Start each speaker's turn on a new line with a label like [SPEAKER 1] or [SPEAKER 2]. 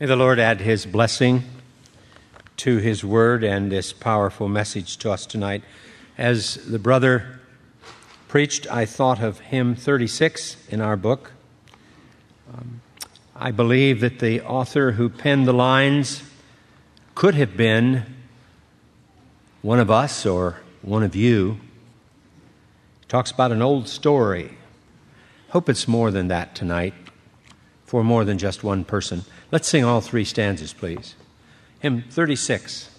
[SPEAKER 1] May the Lord add his blessing to his word and this powerful message to us tonight. As the brother preached, I thought of hymn 36 in our book. Um, I believe that the author who penned the lines could have been one of us or one of you. He talks about an old story. Hope it's more than that tonight for more than just one person. Let's sing all three stanzas, please. Hymn 36.